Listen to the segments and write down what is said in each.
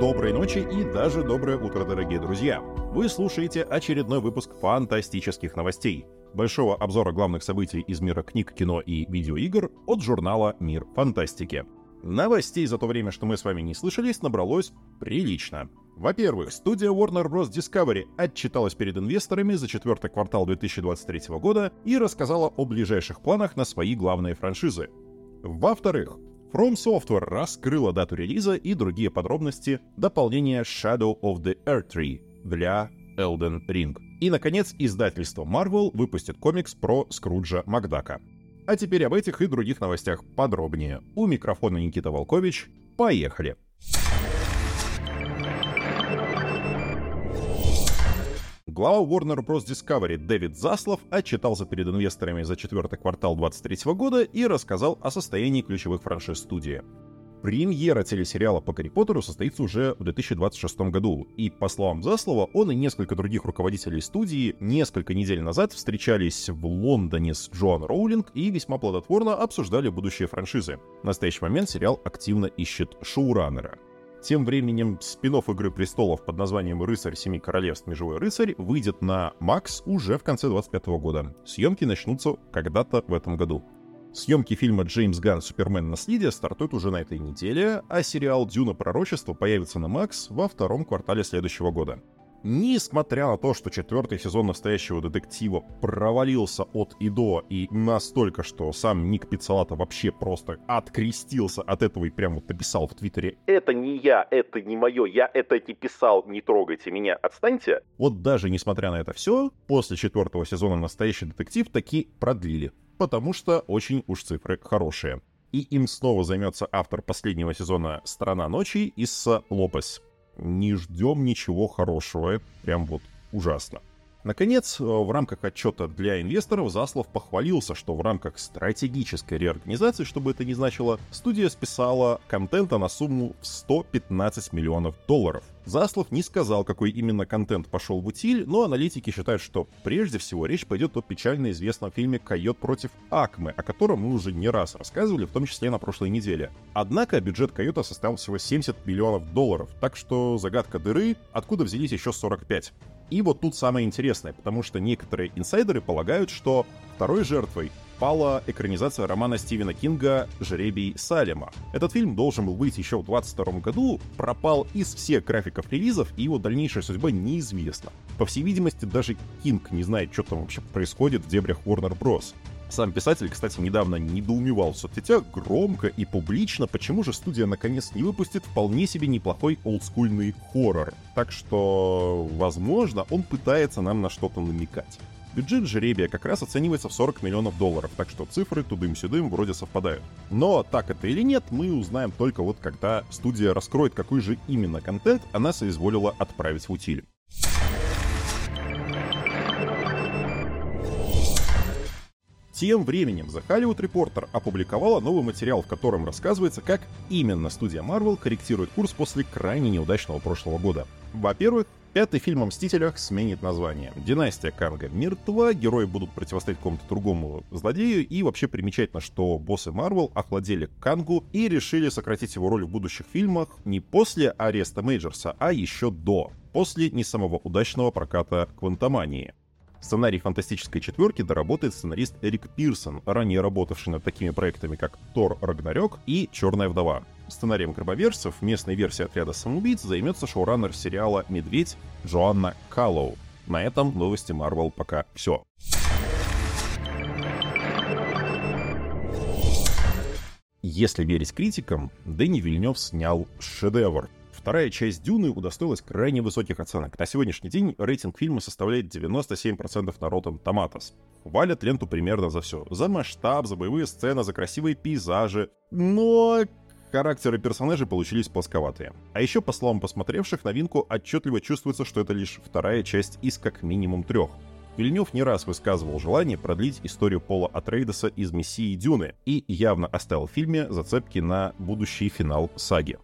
доброй ночи и даже доброе утро, дорогие друзья. Вы слушаете очередной выпуск фантастических новостей. Большого обзора главных событий из мира книг, кино и видеоигр от журнала «Мир фантастики». Новостей за то время, что мы с вами не слышались, набралось прилично. Во-первых, студия Warner Bros. Discovery отчиталась перед инвесторами за четвертый квартал 2023 года и рассказала о ближайших планах на свои главные франшизы. Во-вторых, From Software раскрыла дату релиза и другие подробности дополнения Shadow of the Earth Tree для Elden Ring. И, наконец, издательство Marvel выпустит комикс про Скруджа Макдака. А теперь об этих и других новостях подробнее. У микрофона Никита Волкович. Поехали! Глава Warner Bros. Discovery Дэвид Заслов отчитался перед инвесторами за четвертый квартал 2023 года и рассказал о состоянии ключевых франшиз студии. Премьера телесериала по Гарри Поттеру состоится уже в 2026 году, и, по словам Заслова, он и несколько других руководителей студии несколько недель назад встречались в Лондоне с Джоан Роулинг и весьма плодотворно обсуждали будущие франшизы. В настоящий момент сериал активно ищет шоураннера. Тем временем спин «Игры престолов» под названием «Рыцарь Семи Королевств. Межевой рыцарь» выйдет на Макс уже в конце 2025 года. Съемки начнутся когда-то в этом году. Съемки фильма «Джеймс Ганн. Супермен. Наследие» стартуют уже на этой неделе, а сериал «Дюна. Пророчество» появится на Макс во втором квартале следующего года. Несмотря на то, что четвертый сезон настоящего детектива провалился от и до, и настолько, что сам Ник Пиццалата вообще просто открестился от этого и прям вот написал в Твиттере «Это не я, это не мое, я это не писал, не трогайте меня, отстаньте». Вот даже несмотря на это все, после четвертого сезона настоящий детектив таки продлили, потому что очень уж цифры хорошие. И им снова займется автор последнего сезона «Страна ночи» Исса Лопес не ждем ничего хорошего. Это прям вот ужасно. Наконец, э, в рамках отчета для инвесторов Заслов похвалился, что в рамках стратегической реорганизации, что бы это ни значило, студия списала контента на сумму в 115 миллионов долларов. Заслов не сказал, какой именно контент пошел в утиль, но аналитики считают, что прежде всего речь пойдет о печально известном фильме «Койот против Акмы», о котором мы уже не раз рассказывали, в том числе на прошлой неделе. Однако бюджет «Койота» составил всего 70 миллионов долларов, так что загадка дыры, откуда взялись еще 45. И вот тут самое интересное, потому что некоторые инсайдеры полагают, что второй жертвой пала экранизация романа Стивена Кинга «Жребий Салема». Этот фильм должен был выйти еще в 2022 году, пропал из всех графиков релизов, и его дальнейшая судьба неизвестна. По всей видимости, даже Кинг не знает, что там вообще происходит в дебрях Warner Bros. Сам писатель, кстати, недавно недоумевал в соцсетях громко и публично, почему же студия наконец не выпустит вполне себе неплохой олдскульный хоррор. Так что, возможно, он пытается нам на что-то намекать. Бюджет жеребия как раз оценивается в 40 миллионов долларов, так что цифры тудым-сюдым вроде совпадают. Но так это или нет, мы узнаем только вот когда студия раскроет, какой же именно контент она соизволила отправить в утиль. Тем временем The Hollywood Reporter опубликовала новый материал, в котором рассказывается, как именно студия Marvel корректирует курс после крайне неудачного прошлого года. Во-первых, Пятый фильм о Мстителях сменит название. Династия Канга мертва, герои будут противостоять какому-то другому злодею, и вообще примечательно, что боссы Марвел охладели Кангу и решили сократить его роль в будущих фильмах не после ареста Мейджерса, а еще до, после не самого удачного проката Квантомании. Сценарий «Фантастической четверки» доработает сценарист Эрик Пирсон, ранее работавший над такими проектами, как «Тор Рагнарёк» и «Черная вдова». Сценарием «Гробоверцев» местной версии отряда самоубийц займется шоураннер сериала «Медведь» Джоанна Каллоу. На этом новости Марвел пока все. Если верить критикам, Дэнни Вильнев снял шедевр — Вторая часть «Дюны» удостоилась крайне высоких оценок. На сегодняшний день рейтинг фильма составляет 97% на Rotten Tomatoes. Хвалят ленту примерно за все. За масштаб, за боевые сцены, за красивые пейзажи. Но характеры персонажей получились плосковатые. А еще, по словам посмотревших, новинку отчетливо чувствуется, что это лишь вторая часть из как минимум трех. Вильнев не раз высказывал желание продлить историю Пола Атрейдеса из «Мессии Дюны» и явно оставил в фильме зацепки на будущий финал саги.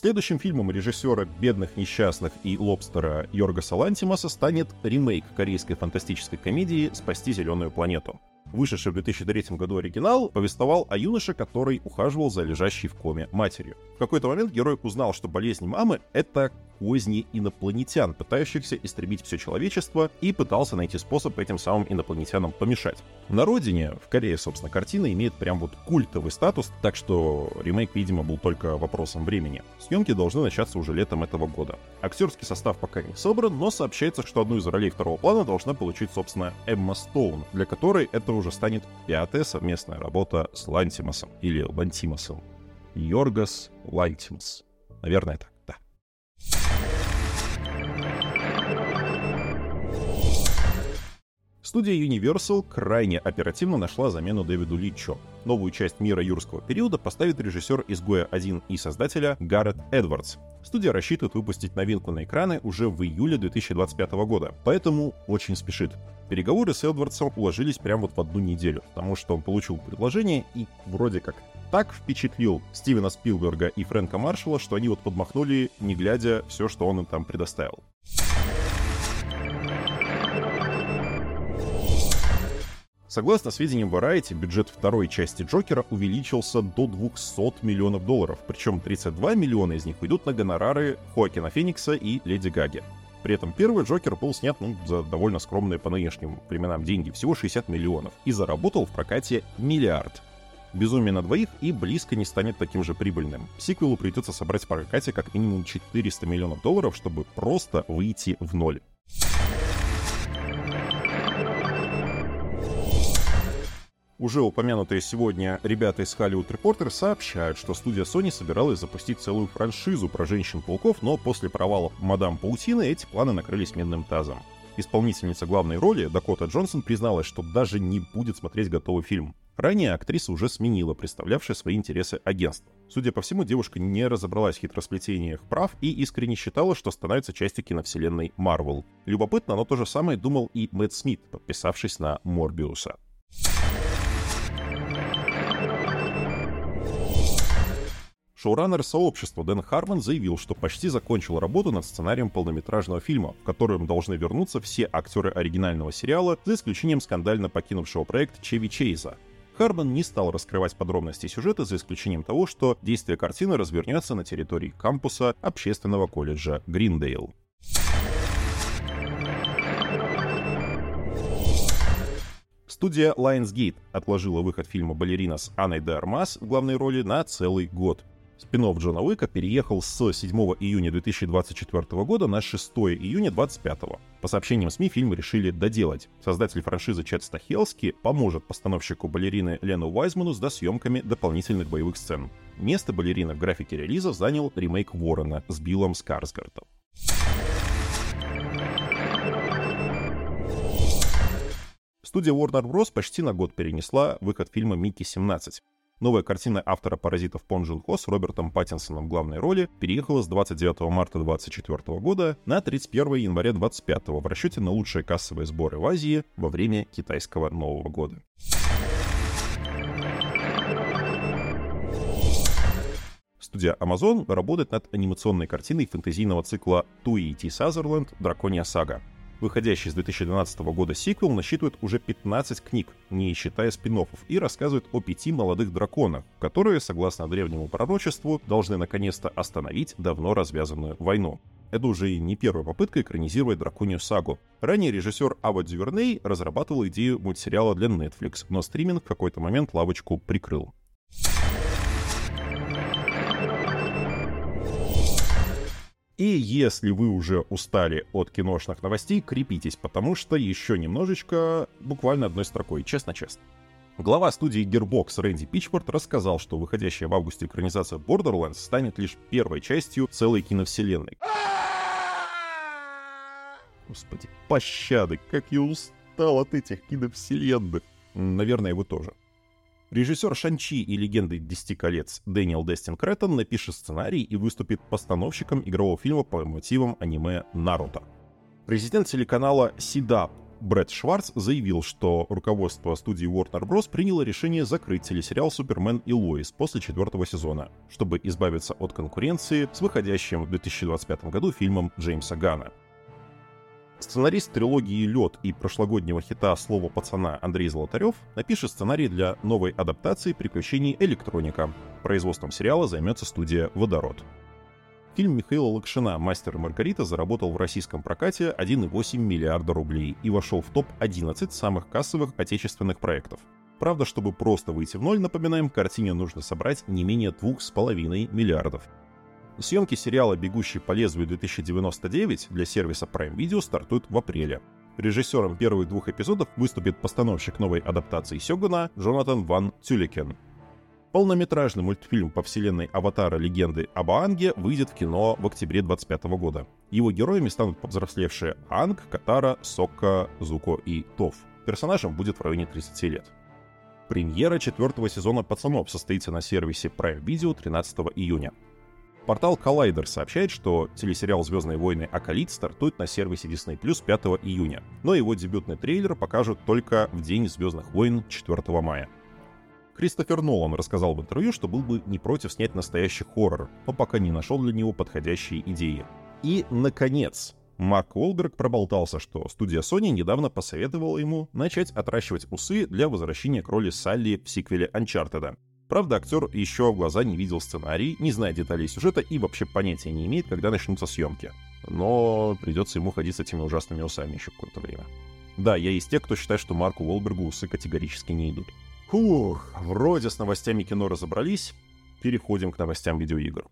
Следующим фильмом режиссера «Бедных несчастных» и «Лобстера» Йорга Салантимаса станет ремейк корейской фантастической комедии «Спасти зеленую планету». Вышедший в 2003 году оригинал повествовал о юноше, который ухаживал за лежащей в коме матерью. В какой-то момент герой узнал, что болезнь мамы — это козни инопланетян, пытающихся истребить все человечество, и пытался найти способ этим самым инопланетянам помешать. На родине, в Корее, собственно, картина имеет прям вот культовый статус, так что ремейк, видимо, был только вопросом времени. Съемки должны начаться уже летом этого года. Актерский состав пока не собран, но сообщается, что одну из ролей второго плана должна получить, собственно, Эмма Стоун, для которой это уже станет пятая совместная работа с Лантимасом, или Лантимасом. Йоргас Лантимас. Наверное, так. Студия Universal крайне оперативно нашла замену Дэвиду Личо. Новую часть мира юрского периода поставит режиссер «Изгоя 1» и создателя Гаррет Эдвардс. Студия рассчитывает выпустить новинку на экраны уже в июле 2025 года, поэтому очень спешит. Переговоры с Эдвардсом уложились прямо вот в одну неделю, потому что он получил предложение и вроде как так впечатлил Стивена Спилберга и Фрэнка Маршалла, что они вот подмахнули, не глядя, все, что он им там предоставил. Согласно сведениям Variety, бюджет второй части Джокера увеличился до 200 миллионов долларов, причем 32 миллиона из них уйдут на гонорары Хоакина Феникса и Леди Гаги. При этом первый Джокер был снят ну, за довольно скромные по нынешним временам деньги, всего 60 миллионов, и заработал в прокате миллиард. «Безумие на двоих» и близко не станет таким же прибыльным. Сиквелу придется собрать в прокате как минимум 400 миллионов долларов, чтобы просто выйти в ноль. Уже упомянутые сегодня ребята из Hollywood Reporter сообщают, что студия Sony собиралась запустить целую франшизу про Женщин-пауков, но после провала «Мадам Паутины» эти планы накрылись медным тазом. Исполнительница главной роли, Дакота Джонсон, призналась, что даже не будет смотреть готовый фильм. Ранее актриса уже сменила представлявшее свои интересы агентство. Судя по всему, девушка не разобралась в хитросплетениях прав и искренне считала, что становится частью киновселенной Марвел. Любопытно, но то же самое думал и Мэтт Смит, подписавшись на Морбиуса. Шоураннер сообщества Дэн Харман заявил, что почти закончил работу над сценарием полнометражного фильма, в котором должны вернуться все актеры оригинального сериала, за исключением скандально покинувшего проект Чеви Чейза. Харман не стал раскрывать подробности сюжета, за исключением того, что действие картины развернется на территории кампуса общественного колледжа Гриндейл. Студия Lionsgate отложила выход фильма «Балерина» с Анной де Армас в главной роли на целый год. Спинов Джона Уика переехал с 7 июня 2024 года на 6 июня 2025. По сообщениям СМИ, фильм решили доделать. Создатель франшизы Чет Стахелски поможет постановщику балерины Лену Уайзману с досъемками дополнительных боевых сцен. Место балерины в графике релиза занял ремейк Ворона с Биллом Скарсгартом. Студия Warner Bros. почти на год перенесла выход фильма «Микки 17». Новая картина автора «Паразитов» Пон Джун Хо с Робертом Паттинсоном в главной роли переехала с 29 марта 2024 года на 31 января 2025 в расчете на лучшие кассовые сборы в Азии во время китайского Нового года. Студия Amazon работает над анимационной картиной фэнтезийного цикла Туи Ти Сазерленд «Драконья сага», Выходящий с 2012 года сиквел насчитывает уже 15 книг, не считая спин и рассказывает о пяти молодых драконах, которые, согласно древнему пророчеству, должны наконец-то остановить давно развязанную войну. Это уже и не первая попытка экранизировать драконью сагу. Ранее режиссер Ава Дюверней разрабатывал идею мультсериала для Netflix, но стриминг в какой-то момент лавочку прикрыл. И если вы уже устали от киношных новостей, крепитесь, потому что еще немножечко, буквально одной строкой, честно-честно. Глава студии Gearbox Рэнди Пичфорд рассказал, что выходящая в августе экранизация Borderlands станет лишь первой частью целой киновселенной. Господи, пощады, как я устал от этих киновселенных. Наверное, вы тоже. Режиссер Шанчи и легенды Десяти колец Дэниел Дестин Креттон напишет сценарий и выступит постановщиком игрового фильма по мотивам аниме «Наруто». Президент телеканала Сидап Брэд Шварц заявил, что руководство студии Warner Bros. приняло решение закрыть телесериал «Супермен и Лоис» после четвертого сезона, чтобы избавиться от конкуренции с выходящим в 2025 году фильмом Джеймса Гана. Сценарист трилогии «Лед» и прошлогоднего хита «Слово пацана» Андрей Золотарев напишет сценарий для новой адаптации приключений «Электроника». Производством сериала займется студия «Водород». Фильм Михаила Лакшина «Мастер и Маргарита» заработал в российском прокате 1,8 миллиарда рублей и вошел в топ-11 самых кассовых отечественных проектов. Правда, чтобы просто выйти в ноль, напоминаем, картине нужно собрать не менее 2,5 миллиардов. Съемки сериала «Бегущий по лезвию 2099» для сервиса Prime Video стартуют в апреле. Режиссером первых двух эпизодов выступит постановщик новой адаптации Сёгуна Джонатан Ван Тюликен. Полнометражный мультфильм по вселенной Аватара Легенды об Аанге выйдет в кино в октябре 2025 года. Его героями станут повзрослевшие Анг, Катара, Сокка, Зуко и Тов. Персонажам будет в районе 30 лет. Премьера четвертого сезона «Пацанов» состоится на сервисе Prime Video 13 июня. Портал Collider сообщает, что телесериал «Звездные войны. Акалит» стартует на сервисе Disney Plus 5 июня, но его дебютный трейлер покажут только в день «Звездных войн» 4 мая. Кристофер Нолан рассказал в интервью, что был бы не против снять настоящий хоррор, но пока не нашел для него подходящие идеи. И, наконец, Марк Уолберг проболтался, что студия Sony недавно посоветовала ему начать отращивать усы для возвращения к роли Салли в сиквеле Uncharted. Правда, актер еще в глаза не видел сценарий, не знает деталей сюжета и вообще понятия не имеет, когда начнутся съемки. Но придется ему ходить с этими ужасными усами еще какое-то время. Да, я из тех, кто считает, что Марку Уолбергу усы категорически не идут. Фух, вроде с новостями кино разобрались. Переходим к новостям видеоигр.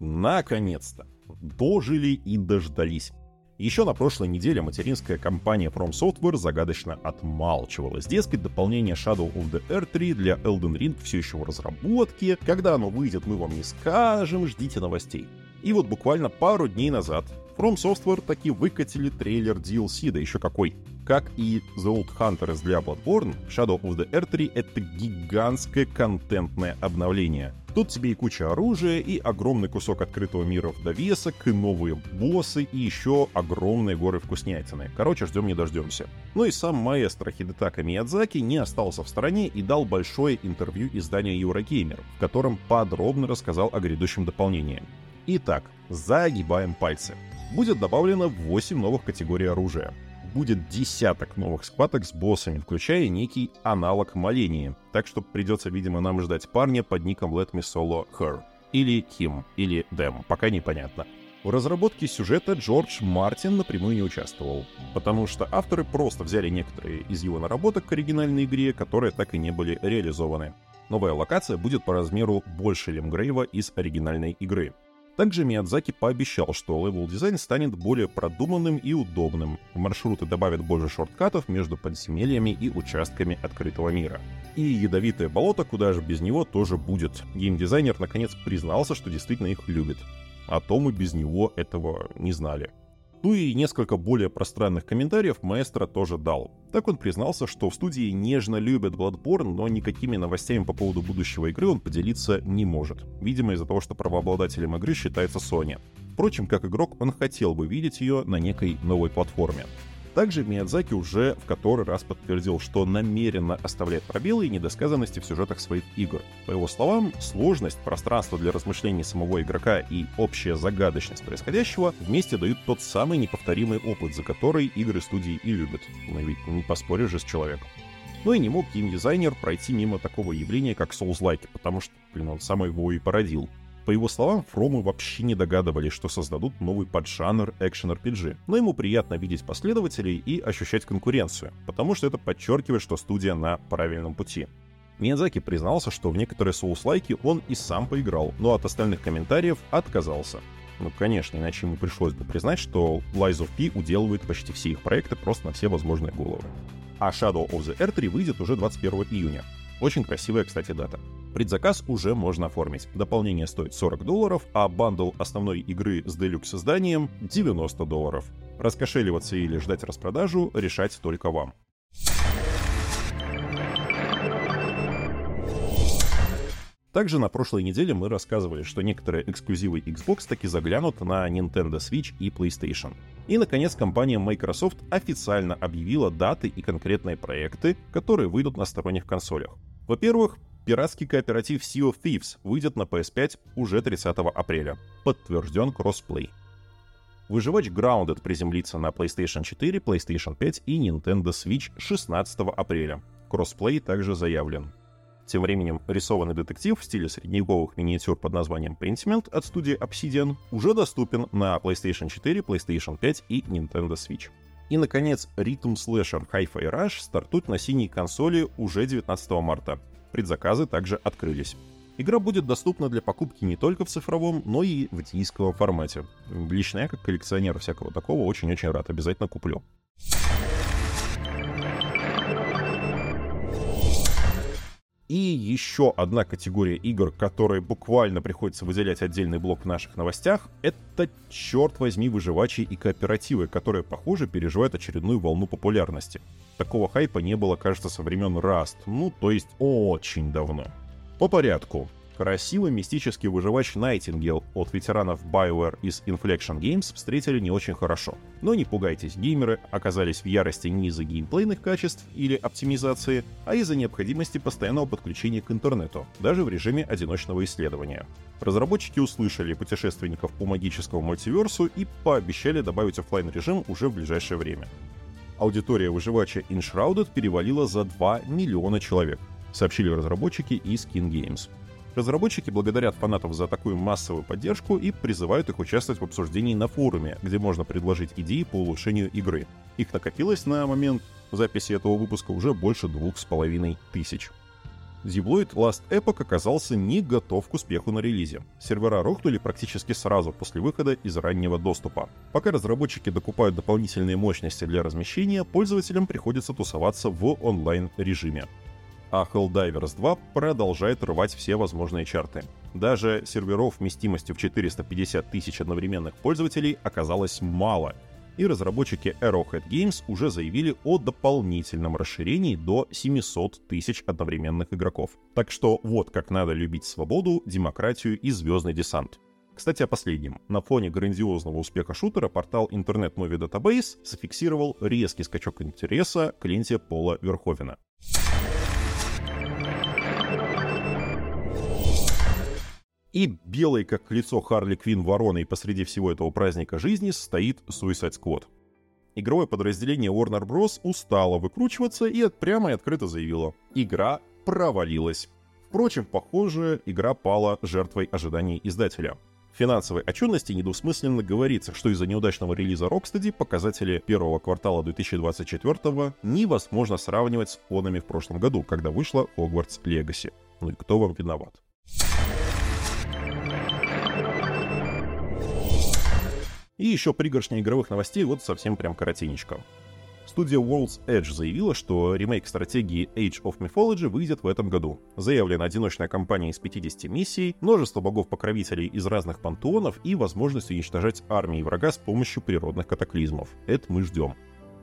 Наконец-то! Дожили и дождались. Еще на прошлой неделе материнская компания From Software загадочно отмалчивалась. Дескать, дополнение Shadow of the Earth 3 для Elden Ring все еще в разработке. Когда оно выйдет, мы вам не скажем, ждите новостей. И вот буквально пару дней назад From Software таки выкатили трейлер DLC, да еще какой. Как и The Old Hunters для Bloodborne, Shadow of the Earth 3 — это гигантское контентное обновление. Тут тебе и куча оружия, и огромный кусок открытого мира в довесок, и новые боссы, и еще огромные горы вкуснятины. Короче, ждем не дождемся. Ну и сам маэстро Хидетака Миядзаки не остался в стороне и дал большое интервью изданию Eurogamer, в котором подробно рассказал о грядущем дополнении. Итак, загибаем пальцы. Будет добавлено 8 новых категорий оружия будет десяток новых схваток с боссами, включая некий аналог Малении. Так что придется, видимо, нам ждать парня под ником Let Me Solo Her. Или Him, или Them, пока непонятно. В разработке сюжета Джордж Мартин напрямую не участвовал, потому что авторы просто взяли некоторые из его наработок к оригинальной игре, которые так и не были реализованы. Новая локация будет по размеру больше Лимгрейва из оригинальной игры. Также Миядзаки пообещал, что левел-дизайн станет более продуманным и удобным. В маршруты добавят больше шорткатов между подземельями и участками открытого мира. И ядовитое болото, куда же без него, тоже будет. Геймдизайнер наконец признался, что действительно их любит. А то мы без него этого не знали. Ну и несколько более пространных комментариев маэстро тоже дал. Так он признался, что в студии нежно любят Bloodborne, но никакими новостями по поводу будущего игры он поделиться не может. Видимо, из-за того, что правообладателем игры считается Sony. Впрочем, как игрок, он хотел бы видеть ее на некой новой платформе. Также Миядзаки уже в который раз подтвердил, что намеренно оставляет пробелы и недосказанности в сюжетах своих игр. По его словам, сложность, пространство для размышлений самого игрока и общая загадочность происходящего вместе дают тот самый неповторимый опыт, за который игры студии и любят. Но ведь не поспоришь же с человеком. Ну и не мог геймдизайнер пройти мимо такого явления, как Souls-like, потому что, блин, он сам его и породил. По его словам, Фромы вообще не догадывались, что создадут новый поджанр экшен-RPG, но ему приятно видеть последователей и ощущать конкуренцию, потому что это подчеркивает, что студия на правильном пути. Миядзаки признался, что в некоторые соус-лайки он и сам поиграл, но от остальных комментариев отказался. Ну, конечно, иначе ему пришлось бы признать, что Lies of P уделывает почти все их проекты просто на все возможные головы. А Shadow of the Earth 3 выйдет уже 21 июня. Очень красивая, кстати, дата. Предзаказ уже можно оформить. Дополнение стоит 40 долларов, а бандл основной игры с делюкс изданием 90 долларов. Раскошеливаться или ждать распродажу решать только вам. Также на прошлой неделе мы рассказывали, что некоторые эксклюзивы Xbox таки заглянут на Nintendo Switch и PlayStation. И, наконец, компания Microsoft официально объявила даты и конкретные проекты, которые выйдут на сторонних консолях. Во-первых, Пиратский кооператив Sea of Thieves выйдет на PS5 уже 30 апреля. Подтвержден кроссплей. Выживач Grounded приземлится на PlayStation 4, PlayStation 5 и Nintendo Switch 16 апреля. Кроссплей также заявлен. Тем временем рисованный детектив в стиле средневековых миниатюр под названием Pentiment от студии Obsidian уже доступен на PlayStation 4, PlayStation 5 и Nintendo Switch. И, наконец, Rhythm Slasher Hi-Fi Rush стартует на синей консоли уже 19 марта. Предзаказы также открылись. Игра будет доступна для покупки не только в цифровом, но и в дисковом формате. Лично я, как коллекционер всякого такого, очень-очень рад, обязательно куплю. И еще одна категория игр, которой буквально приходится выделять отдельный блок в наших новостях, это, черт возьми, выживачи и кооперативы, которые, похоже, переживают очередную волну популярности. Такого хайпа не было, кажется, со времен Rust, ну, то есть очень давно. По порядку. Красивый мистический выживач Найтингел от ветеранов BioWare из Inflection Games встретили не очень хорошо. Но не пугайтесь, геймеры оказались в ярости не из-за геймплейных качеств или оптимизации, а из-за необходимости постоянного подключения к интернету, даже в режиме одиночного исследования. Разработчики услышали путешественников по магическому мультиверсу и пообещали добавить офлайн режим уже в ближайшее время. Аудитория выживача Enshrouded перевалила за 2 миллиона человек, сообщили разработчики из King Games. Разработчики благодарят фанатов за такую массовую поддержку и призывают их участвовать в обсуждении на форуме, где можно предложить идеи по улучшению игры. Их накопилось на момент записи этого выпуска уже больше двух с половиной тысяч. Zibloid Last Epoch оказался не готов к успеху на релизе. Сервера рухнули практически сразу после выхода из раннего доступа. Пока разработчики докупают дополнительные мощности для размещения, пользователям приходится тусоваться в онлайн-режиме а Helldivers 2 продолжает рвать все возможные чарты. Даже серверов вместимостью в 450 тысяч одновременных пользователей оказалось мало, и разработчики Arrowhead Games уже заявили о дополнительном расширении до 700 тысяч одновременных игроков. Так что вот как надо любить свободу, демократию и звездный десант. Кстати, о последнем. На фоне грандиозного успеха шутера портал Internet Movie Database зафиксировал резкий скачок интереса к ленте Пола Верховена. И белый, как лицо Харли Квин вороной посреди всего этого праздника жизни, стоит Suicide Squad. Игровое подразделение Warner Bros. устало выкручиваться и прямо и открыто заявило. Игра провалилась. Впрочем, похоже, игра пала жертвой ожиданий издателя. В финансовой отчетности недвусмысленно говорится, что из-за неудачного релиза Rocksteady показатели первого квартала 2024 невозможно сравнивать с фонами в прошлом году, когда вышла Hogwarts Legacy. Ну и кто вам виноват? И еще пригоршня игровых новостей, вот совсем прям коротенечко. Студия World's Edge заявила, что ремейк стратегии Age of Mythology выйдет в этом году. Заявлена одиночная кампания из 50 миссий, множество богов-покровителей из разных пантеонов и возможность уничтожать армии врага с помощью природных катаклизмов. Это мы ждем.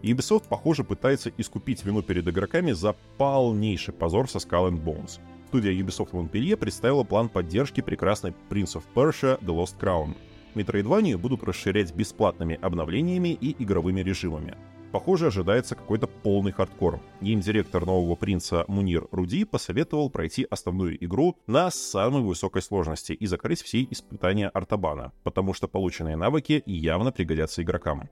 Ubisoft, похоже, пытается искупить вину перед игроками за полнейший позор со Skull and Bones. Студия Ubisoft Montpellier представила план поддержки прекрасной Prince of Persia The Lost Crown, Метроидванию будут расширять бесплатными обновлениями и игровыми режимами. Похоже, ожидается какой-то полный хардкор. Гейм-директор нового принца Мунир Ради посоветовал пройти основную игру на самой высокой сложности и закрыть все испытания Артабана, потому что полученные навыки явно пригодятся игрокам.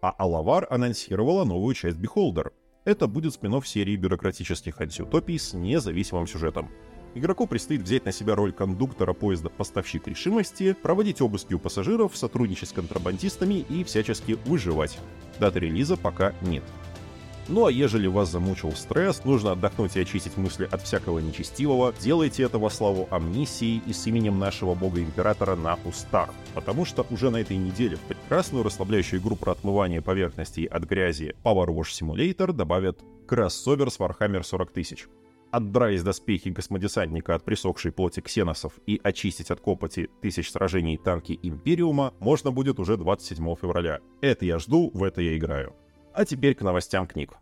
А Алавар анонсировала новую часть Beholder. Это будет спин серии бюрократических антиутопий с независимым сюжетом. Игроку предстоит взять на себя роль кондуктора поезда «Поставщик решимости», проводить обыски у пассажиров, сотрудничать с контрабандистами и всячески выживать. Даты релиза пока нет. Ну а ежели вас замучил стресс, нужно отдохнуть и очистить мысли от всякого нечестивого, делайте это во славу амнисии и с именем нашего бога-императора на устах. Потому что уже на этой неделе в прекрасную расслабляющую игру про отмывание поверхностей от грязи Power Wash Simulator добавят кроссовер с Warhammer 40 тысяч отдраить доспехи космодесантника от присохшей плоти ксеносов и очистить от копоти тысяч сражений танки Империума можно будет уже 27 февраля. Это я жду, в это я играю. А теперь к новостям книг.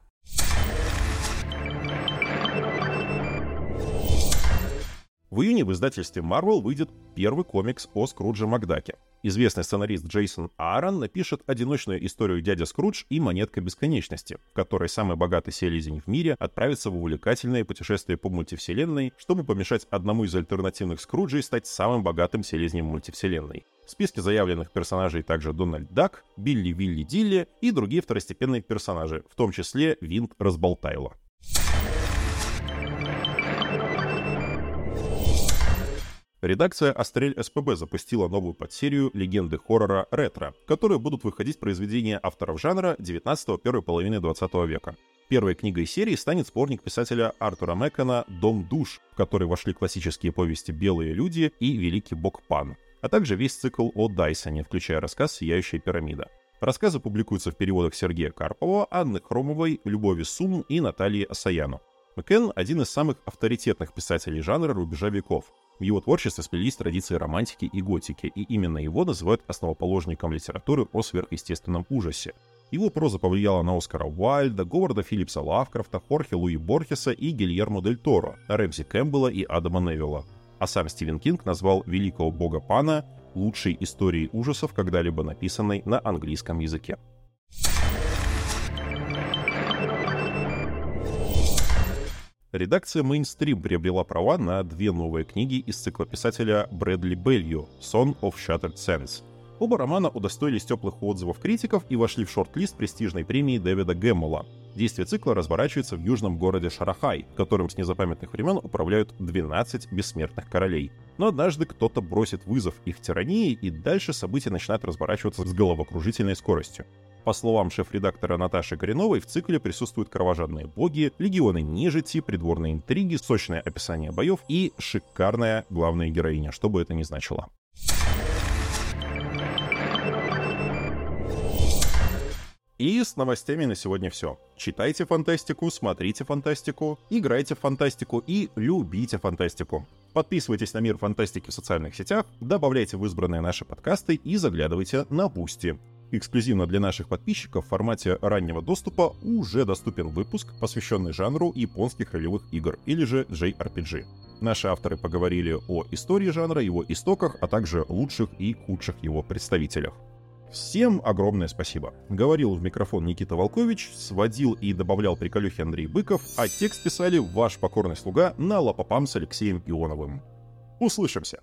В июне в издательстве Marvel выйдет первый комикс о Скрудже Макдаке. Известный сценарист Джейсон Аарон напишет одиночную историю «Дядя Скрудж» и «Монетка бесконечности», в которой самый богатый селезень в мире отправится в увлекательное путешествие по мультивселенной, чтобы помешать одному из альтернативных Скруджей стать самым богатым селезнем мультивселенной. В списке заявленных персонажей также Дональд Дак, Билли Вилли Дилли и другие второстепенные персонажи, в том числе Винт Разболтайло. Редакция Астрель СПБ запустила новую подсерию «Легенды хоррора ретро», в которой будут выходить произведения авторов жанра 19-го первой половины 20 века. Первой книгой серии станет сборник писателя Артура Мэкона «Дом душ», в который вошли классические повести «Белые люди» и «Великий бог Пан», а также весь цикл о Дайсоне, включая рассказ «Сияющая пирамида». Рассказы публикуются в переводах Сергея Карпова, Анны Хромовой, Любови Сум и Натальи Асаяну. Мэкен – один из самых авторитетных писателей жанра рубежа веков. В его творчестве сплелись традиции романтики и готики, и именно его называют основоположником литературы о сверхъестественном ужасе. Его проза повлияла на Оскара Уайльда, Говарда Филлипса Лавкрафта, Хорхе Луи Борхеса и Гильермо Дель Торо, Рэмзи Кэмпбелла и Адама Невилла. А сам Стивен Кинг назвал «Великого бога Пана» лучшей историей ужасов, когда-либо написанной на английском языке. Редакция Mainstream приобрела права на две новые книги из цикла писателя Брэдли Белью «Son of Shattered Sands». Оба романа удостоились теплых отзывов критиков и вошли в шорт-лист престижной премии Дэвида Гэммола. Действие цикла разворачивается в южном городе Шарахай, которым с незапамятных времен управляют 12 бессмертных королей. Но однажды кто-то бросит вызов их тирании, и дальше события начинают разворачиваться с головокружительной скоростью. По словам шеф-редактора Наташи Кореновой, в цикле присутствуют кровожадные боги, легионы нежити, придворные интриги, сочное описание боев и шикарная главная героиня, что бы это ни значило. И с новостями на сегодня все. Читайте фантастику, смотрите фантастику, играйте в фантастику и любите фантастику. Подписывайтесь на Мир Фантастики в социальных сетях, добавляйте в избранные наши подкасты и заглядывайте на Boosty. Эксклюзивно для наших подписчиков в формате раннего доступа уже доступен выпуск, посвященный жанру японских ролевых игр, или же JRPG. Наши авторы поговорили о истории жанра, его истоках, а также лучших и худших его представителях. Всем огромное спасибо. Говорил в микрофон Никита Волкович, сводил и добавлял приколюхи Андрей Быков, а текст писали ваш покорный слуга напополам с Алексеем Ионовым. Услышимся!